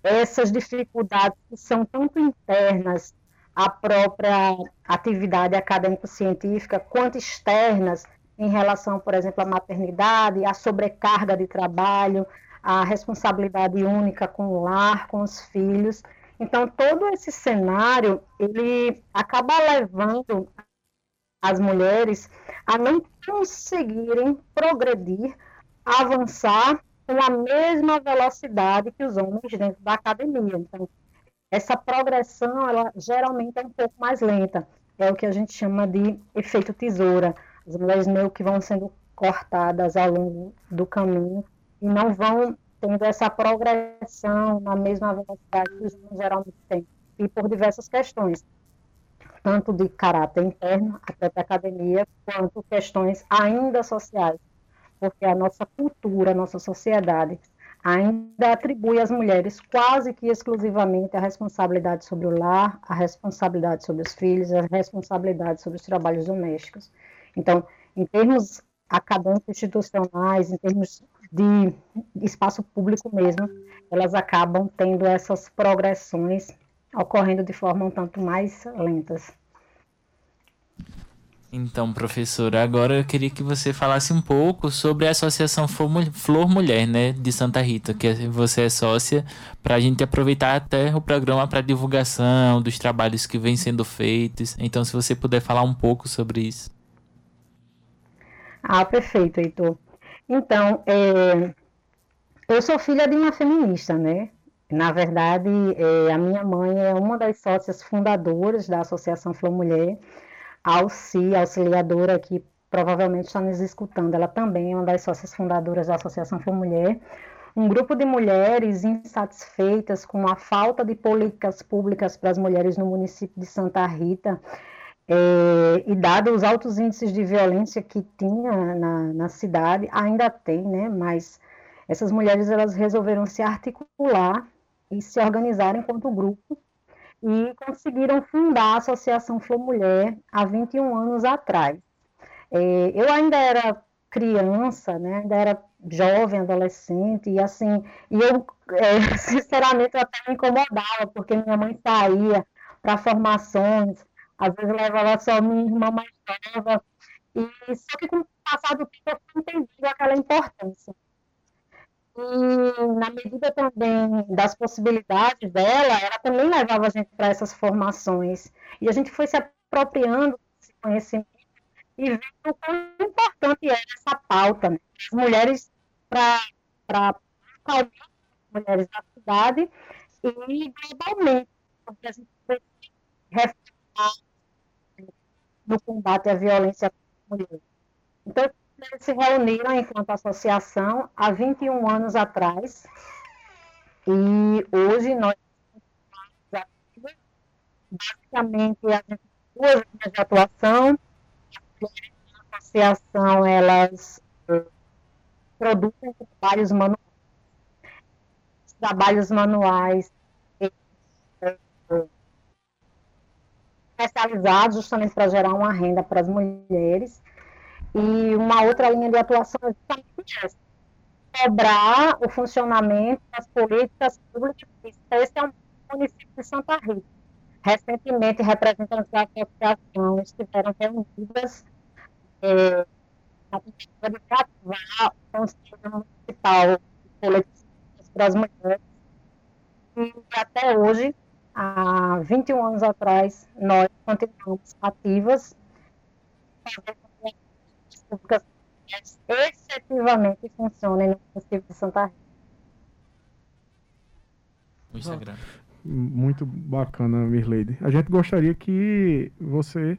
essas dificuldades que são tanto internas à própria atividade acadêmico-científica, quanto externas em relação, por exemplo, à maternidade, à sobrecarga de trabalho, à responsabilidade única com o lar, com os filhos. Então, todo esse cenário, ele acaba levando as mulheres a não conseguirem progredir, avançar com a mesma velocidade que os homens dentro da academia. Então, essa progressão, ela geralmente é um pouco mais lenta. É o que a gente chama de efeito tesoura as mulheres meio que vão sendo cortadas ao longo do caminho e não vão tendo essa progressão na mesma velocidade que os homens geralmente têm, e por diversas questões, tanto de caráter interno, até da academia, quanto questões ainda sociais, porque a nossa cultura, a nossa sociedade ainda atribui às mulheres quase que exclusivamente a responsabilidade sobre o lar, a responsabilidade sobre os filhos, a responsabilidade sobre os trabalhos domésticos. Então, em termos acadêmicos institucionais, em termos de espaço público mesmo, elas acabam tendo essas progressões ocorrendo de forma um tanto mais lentas. Então, professora, agora eu queria que você falasse um pouco sobre a Associação Flor Mulher, né, de Santa Rita, que você é sócia, para a gente aproveitar até o programa para divulgação dos trabalhos que vêm sendo feitos. Então, se você puder falar um pouco sobre isso. Ah, perfeito, Heitor. Então, é, eu sou filha de uma feminista, né? Na verdade, é, a minha mãe é uma das sócias fundadoras da Associação Flor Mulher, Alci, auxiliadora, que provavelmente está nos escutando. Ela também é uma das sócias fundadoras da Associação Flor Mulher. Um grupo de mulheres insatisfeitas com a falta de políticas públicas para as mulheres no município de Santa Rita, é, e dado os altos índices de violência que tinha na, na cidade, ainda tem, né? Mas essas mulheres elas resolveram se articular e se organizar enquanto grupo e conseguiram fundar a Associação Flor Mulher há 21 anos atrás. É, eu ainda era criança, né? Ainda era jovem, adolescente e assim, e eu é, sinceramente eu até me incomodava porque minha mãe saía para formações às vezes levava só minha irmã mais nova. E só que com o passar do tempo eu fui entendendo aquela importância. E na medida também das possibilidades dela, ela também levava a gente para essas formações. E a gente foi se apropriando desse conhecimento e vendo o quão importante era essa pauta. Né? As mulheres para mulheres da cidade e globalmente, porque a gente no combate à violência contra a mulher. Então, eles se reuniram enquanto associação há 21 anos atrás. E hoje nós basicamente a gente duas linhas de atuação. A associação elas eh, produzem trabalhos manuais. Trabalhos manuais especializados justamente para gerar uma renda para as mulheres. E uma outra linha de atuação é justamente essa, cobrar o funcionamento das políticas públicas. Esse é um município de Santa Rita. Recentemente, representantes da associação estiveram reunidas é, na de ativar o Conselho Municipal de Políticas para as Mulheres. E até hoje há 21 anos atrás, nós continuamos ativas, públicas efetivamente funcionem no município de Santa Rita. Instagram. Muito bacana, Mirleide. A gente gostaria que você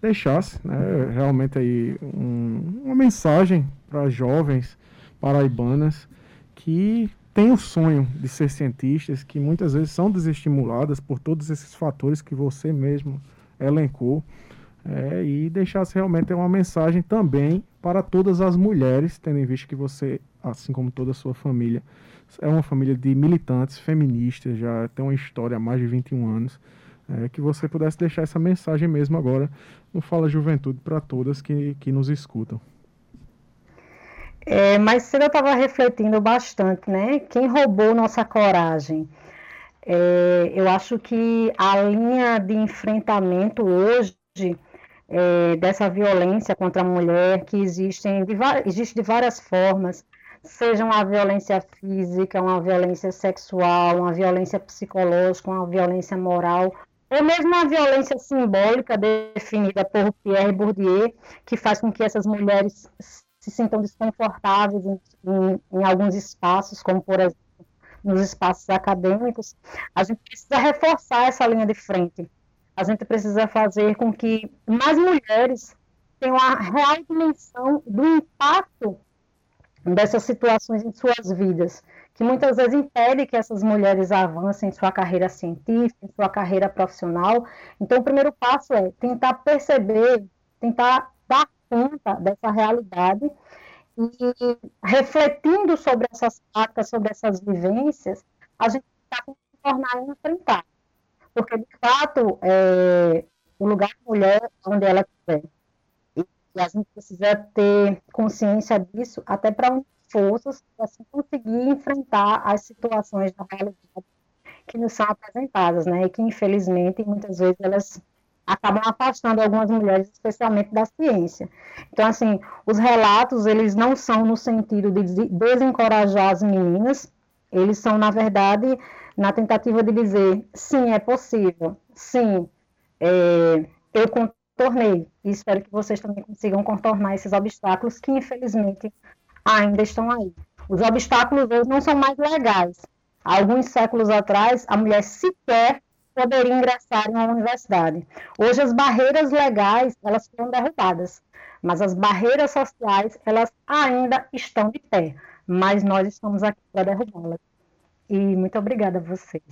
deixasse né, realmente aí um, uma mensagem para jovens paraibanas que têm o sonho de ser cientistas, que muitas vezes são desestimuladas por todos esses fatores que você mesmo elencou, é, e deixasse realmente uma mensagem também para todas as mulheres, tendo em vista que você, assim como toda a sua família, é uma família de militantes feministas, já tem uma história há mais de 21 anos, é, que você pudesse deixar essa mensagem mesmo agora no Fala Juventude para todas que, que nos escutam. É, mas cedo eu estava refletindo bastante, né? Quem roubou nossa coragem? É, eu acho que a linha de enfrentamento hoje é, dessa violência contra a mulher, que existem de, existe de várias formas, seja uma violência física, uma violência sexual, uma violência psicológica, uma violência moral, ou mesmo uma violência simbólica definida por Pierre Bourdieu, que faz com que essas mulheres se sintam desconfortáveis em, em, em alguns espaços, como por exemplo nos espaços acadêmicos, a gente precisa reforçar essa linha de frente. A gente precisa fazer com que mais mulheres tenham a real dimensão do impacto dessas situações em suas vidas, que muitas vezes impede que essas mulheres avancem em sua carreira científica, em sua carreira profissional. Então, o primeiro passo é tentar perceber, tentar dar conta dessa realidade E refletindo sobre essas práticas, sobre essas vivências, a gente está com tornar enfrentar. Porque, de fato, é, o lugar da mulher é onde ela estiver. E a gente precisa ter consciência disso, até para unir forças, para assim, conseguir enfrentar as situações da realidade que nos são apresentadas, né? E que, infelizmente, muitas vezes elas acabam afastando algumas mulheres, especialmente da ciência. Então, assim, os relatos, eles não são no sentido de desencorajar as meninas, eles são, na verdade, na tentativa de dizer, sim, é possível, sim, é, eu contornei, e espero que vocês também consigam contornar esses obstáculos que, infelizmente, ainda estão aí. Os obstáculos hoje não são mais legais. Há alguns séculos atrás, a mulher sequer poderia ingressar em uma universidade. Hoje as barreiras legais, elas foram derrubadas, mas as barreiras sociais, elas ainda estão de pé, mas nós estamos aqui para derrubá-las. E muito obrigada a vocês.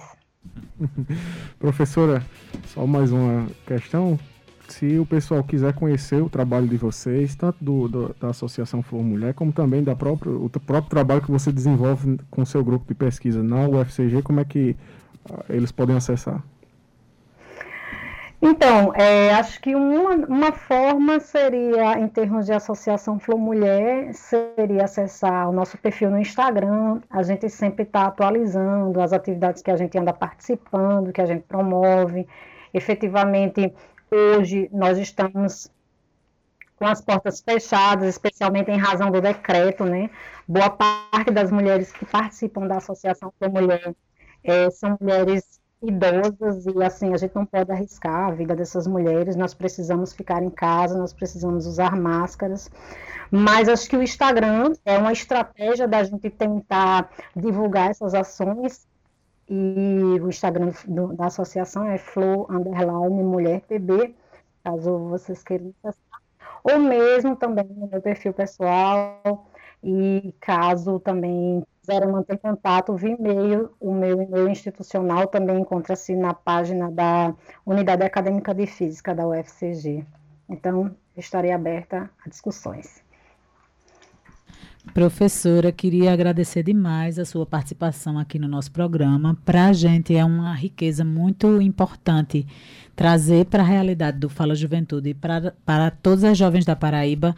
Professora, só mais uma questão. Se o pessoal quiser conhecer o trabalho de vocês, tanto do, do da Associação Flor Mulher, como também da própria, o próprio trabalho que você desenvolve com seu grupo de pesquisa na UFCG, como é que eles podem acessar? Então, é, acho que uma, uma forma seria, em termos de associação Flor Mulher, seria acessar o nosso perfil no Instagram. A gente sempre está atualizando as atividades que a gente anda participando, que a gente promove. Efetivamente, hoje nós estamos com as portas fechadas, especialmente em razão do decreto, né? Boa parte das mulheres que participam da Associação Flor Mulher é, são mulheres idosas e assim a gente não pode arriscar a vida dessas mulheres. Nós precisamos ficar em casa, nós precisamos usar máscaras. Mas acho que o Instagram é uma estratégia da gente tentar divulgar essas ações e o Instagram do, da associação é Flow Underline Mulher PB, caso vocês queiram. Ou mesmo também no meu perfil pessoal, e caso também quiserem manter contato via e-mail, o meu e-mail institucional também encontra-se na página da Unidade Acadêmica de Física da UFCG. Então, estarei aberta a discussões. Professora, queria agradecer demais a sua participação aqui no nosso programa. Para a gente é uma riqueza muito importante trazer para a realidade do Fala Juventude e para todas as jovens da Paraíba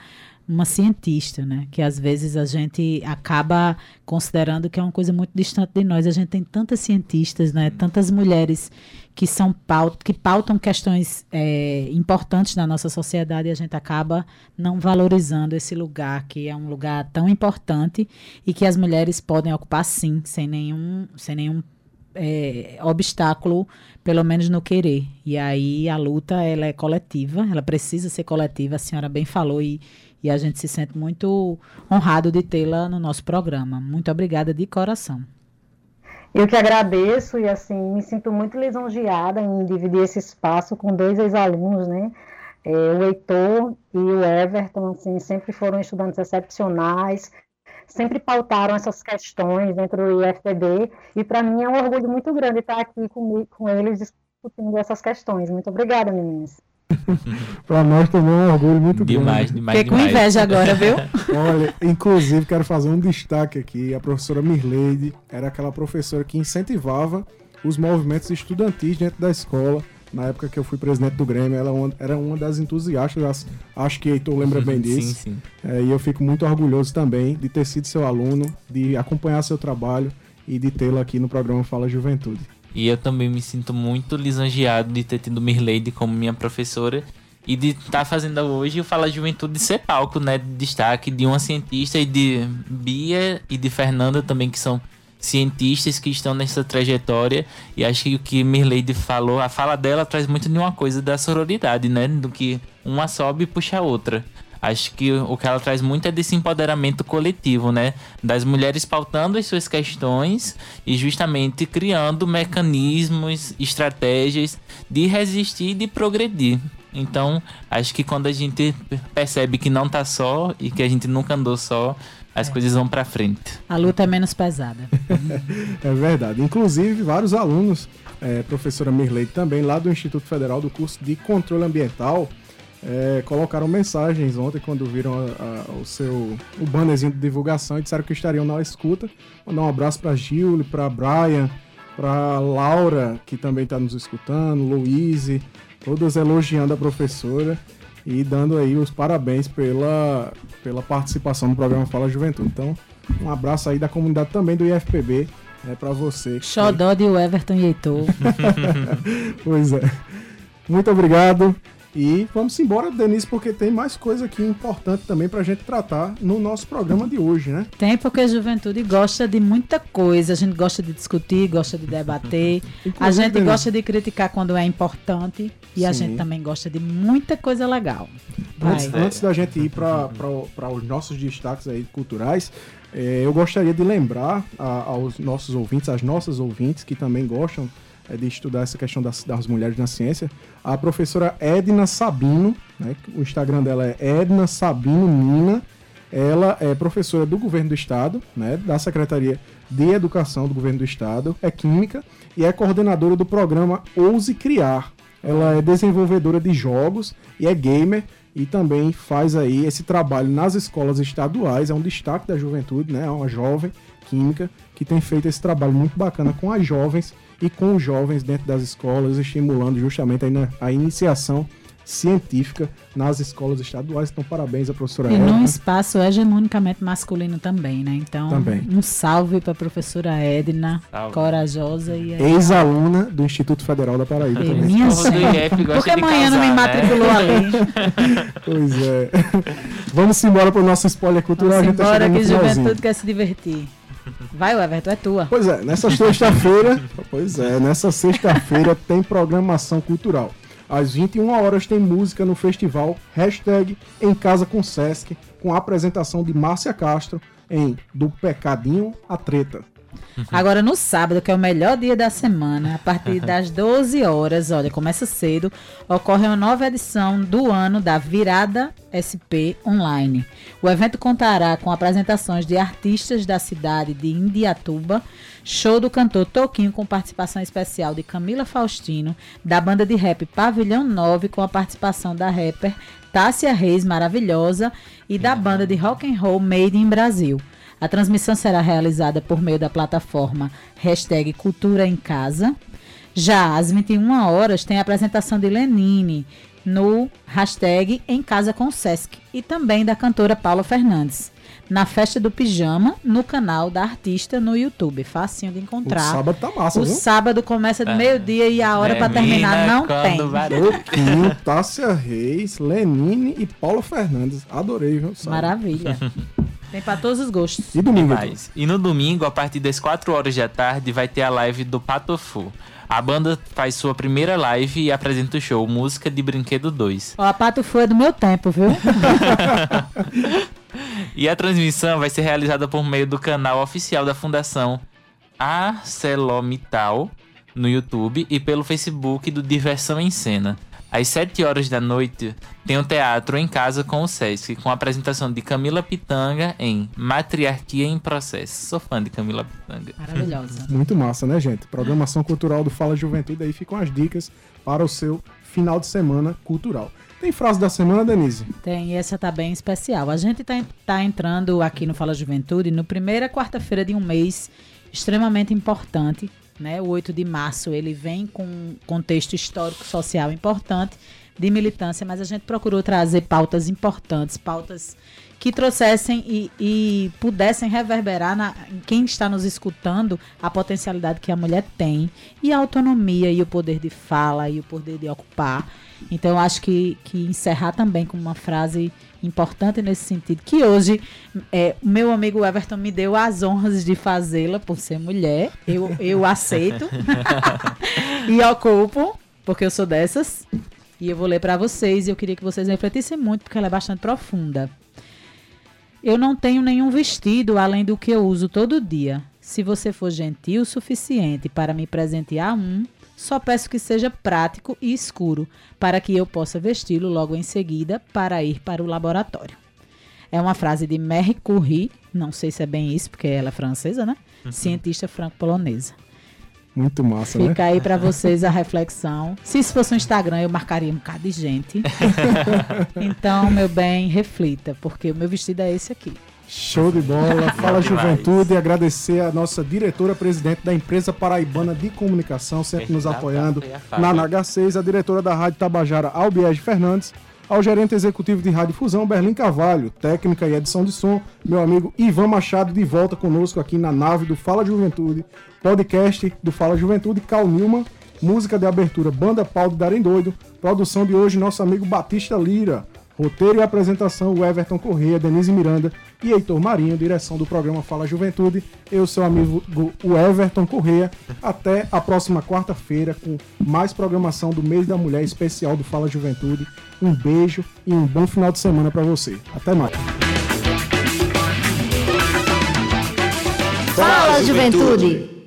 uma cientista, né? Que às vezes a gente acaba considerando que é uma coisa muito distante de nós. A gente tem tantas cientistas, né? Tantas mulheres que são paut que pautam questões é, importantes na nossa sociedade e a gente acaba não valorizando esse lugar que é um lugar tão importante e que as mulheres podem ocupar sim, sem nenhum, sem nenhum é, obstáculo, pelo menos no querer. E aí a luta ela é coletiva, ela precisa ser coletiva. A senhora bem falou e e a gente se sente muito honrado de tê-la no nosso programa. Muito obrigada de coração. Eu que agradeço e assim me sinto muito lisonjeada em dividir esse espaço com dois ex-alunos, né? É, o Heitor e o Everton, assim, sempre foram estudantes excepcionais, sempre pautaram essas questões dentro do IFPB e para mim é um orgulho muito grande estar aqui com, com eles discutindo essas questões. Muito obrigada, meninas. para nós também é um orgulho muito demais, grande. Demais, Fiquei com inveja agora, viu? Olha, inclusive quero fazer um destaque aqui. A professora Mirleide era aquela professora que incentivava os movimentos estudantis dentro da escola. Na época que eu fui presidente do Grêmio, ela é era uma das entusiastas, acho que Heitor lembra bem disso. Sim, sim. É, e eu fico muito orgulhoso também de ter sido seu aluno, de acompanhar seu trabalho e de tê-lo aqui no programa Fala Juventude. E eu também me sinto muito lisonjeado de ter tido Mirleide como minha professora e de estar tá fazendo hoje o Fala Juventude ser palco, né? De destaque de uma cientista e de Bia e de Fernanda também, que são cientistas que estão nessa trajetória. E acho que o que Mirleide falou, a fala dela traz muito de uma coisa da sororidade, né? Do que uma sobe e puxa a outra. Acho que o que ela traz muito é desse empoderamento coletivo, né? Das mulheres pautando as suas questões e justamente criando mecanismos, estratégias de resistir e de progredir. Então, acho que quando a gente percebe que não tá só e que a gente nunca andou só, as é. coisas vão para frente. A luta é menos pesada. é verdade. Inclusive, vários alunos, é, professora Mirley também, lá do Instituto Federal do curso de Controle Ambiental, é, colocaram mensagens ontem quando viram a, a, o seu o bannerzinho de divulgação e disseram que estariam na escuta. Mandar um abraço para Gil, para Brian, para Laura, que também está nos escutando, Luíse, todas elogiando a professora e dando aí os parabéns pela, pela participação no programa Fala Juventude. Então, um abraço aí da comunidade também do IFPB é né, para você. Xodó de Everton e Heitor. pois é. Muito obrigado. E vamos embora, Denise, porque tem mais coisa aqui importante também para a gente tratar no nosso programa de hoje, né? Tem, porque a juventude gosta de muita coisa. A gente gosta de discutir, gosta de debater. a gente Denise. gosta de criticar quando é importante. E Sim. a gente também gosta de muita coisa legal. Antes, antes, da gente ir para os nossos destaques aí culturais, é, eu gostaria de lembrar a, aos nossos ouvintes, às nossas ouvintes que também gostam de estudar essa questão das, das, mulheres na ciência, a professora Edna Sabino, né, o Instagram dela é Edna Sabino Nina, ela é professora do governo do estado, né, da Secretaria de Educação do governo do estado, é química e é coordenadora do programa Ouse Criar. Ela é desenvolvedora de jogos e é gamer e também faz aí esse trabalho nas escolas estaduais, é um destaque da juventude, né? É uma jovem química que tem feito esse trabalho muito bacana com as jovens e com os jovens dentro das escolas, estimulando justamente a, a iniciação científica nas escolas estaduais. Então, parabéns à professora E num espaço hegemonicamente masculino também, né? Então, também. um salve para a professora Edna, salve. corajosa e ex-aluna do Instituto Federal da Paraíba. E também. Minha gente, porque amanhã não me né? matriculou né? ali. pois é. Vamos embora para o nosso spoiler cultural. Vamos embora tá que juventude quer se divertir. Vai, Everton, é tua. Pois é, nessa sexta-feira, pois é, nessa sexta-feira tem programação cultural. Às 21 horas tem música no festival Hashtag Em Casa com Sesc, com a apresentação de Márcia Castro em Do Pecadinho à Treta. Agora no sábado, que é o melhor dia da semana, a partir das 12 horas, olha, começa cedo, ocorre uma nova edição do ano da Virada SP Online. O evento contará com apresentações de artistas da cidade de Indiatuba, show do cantor Toquinho com participação especial de Camila Faustino, da banda de rap Pavilhão 9 com a participação da rapper Tássia Reis maravilhosa e da banda de rock and roll Made in Brasil. A transmissão será realizada por meio da plataforma hashtag Cultura em Casa. Já às 21 horas tem a apresentação de Lenine no hashtag Em Casa com Sesc e também da cantora Paula Fernandes. Na festa do pijama, no canal da artista no YouTube. Facinho de encontrar. O sábado tá massa, O viu? sábado começa de é. meio-dia e a hora para terminar não tem. Pouquinho, Tássia Reis, Lenine e Paula Fernandes. Adorei, viu? Sábado. Maravilha. Tem pra todos os gostos. E domingo? Mais. E no domingo, a partir das 4 horas da tarde, vai ter a live do Patofu. A banda faz sua primeira live e apresenta o show Música de Brinquedo 2. Ó, a Pato foi do meu tempo, viu? e a transmissão vai ser realizada por meio do canal oficial da Fundação ArcelorMittal no YouTube e pelo Facebook do Diversão em Cena. Às 7 horas da noite, tem o um Teatro em Casa com o Sesc, com a apresentação de Camila Pitanga em Matriarquia em Processo. Sou fã de Camila Pitanga. Maravilhosa. Muito massa, né, gente? Programação cultural do Fala Juventude, aí ficam as dicas para o seu final de semana cultural. Tem frase da semana, Denise? Tem, e essa tá bem especial. A gente tá, tá entrando aqui no Fala Juventude no primeira quarta-feira de um mês extremamente importante, né? O 8 de março ele vem com um contexto histórico social importante de militância, mas a gente procurou trazer pautas importantes, pautas que trouxessem e, e pudessem reverberar na, em quem está nos escutando a potencialidade que a mulher tem e a autonomia e o poder de fala e o poder de ocupar. Então, eu acho que, que encerrar também com uma frase importante nesse sentido, que hoje é, o meu amigo Everton me deu as honras de fazê-la por ser mulher. Eu, eu aceito e ocupo, porque eu sou dessas. E eu vou ler para vocês e eu queria que vocês refletissem muito, porque ela é bastante profunda. Eu não tenho nenhum vestido além do que eu uso todo dia. Se você for gentil o suficiente para me presentear um, só peço que seja prático e escuro, para que eu possa vesti-lo logo em seguida para ir para o laboratório. É uma frase de Marie Curie, não sei se é bem isso, porque ela é francesa, né? Uhum. Cientista franco-polonesa. Muito massa, né? Fica aí pra vocês a reflexão. Se isso fosse um Instagram, eu marcaria um bocado de gente. então, meu bem, reflita, porque o meu vestido é esse aqui. Show de bola. Fala. Juventude e agradecer a nossa diretora-presidente da empresa Paraibana de Comunicação, sempre nos apoiando na NH6, a diretora da Rádio Tabajara, Albiege Fernandes, ao gerente executivo de Rádio Fusão, Berlim Carvalho, técnica e edição de som, meu amigo Ivan Machado, de volta conosco aqui na nave do Fala Juventude, podcast do Fala Juventude, Cal Nilman, música de abertura Banda Pau de Darem Doido, produção de hoje nosso amigo Batista Lira, roteiro e apresentação o Everton Corrêa, Denise Miranda e Heitor Marinho, direção do programa Fala Juventude. Eu, seu amigo o Everton Corrêa. Até a próxima quarta-feira com mais programação do mês da mulher especial do Fala Juventude. Um beijo e um bom final de semana para você. Até mais. Fala, Juventude!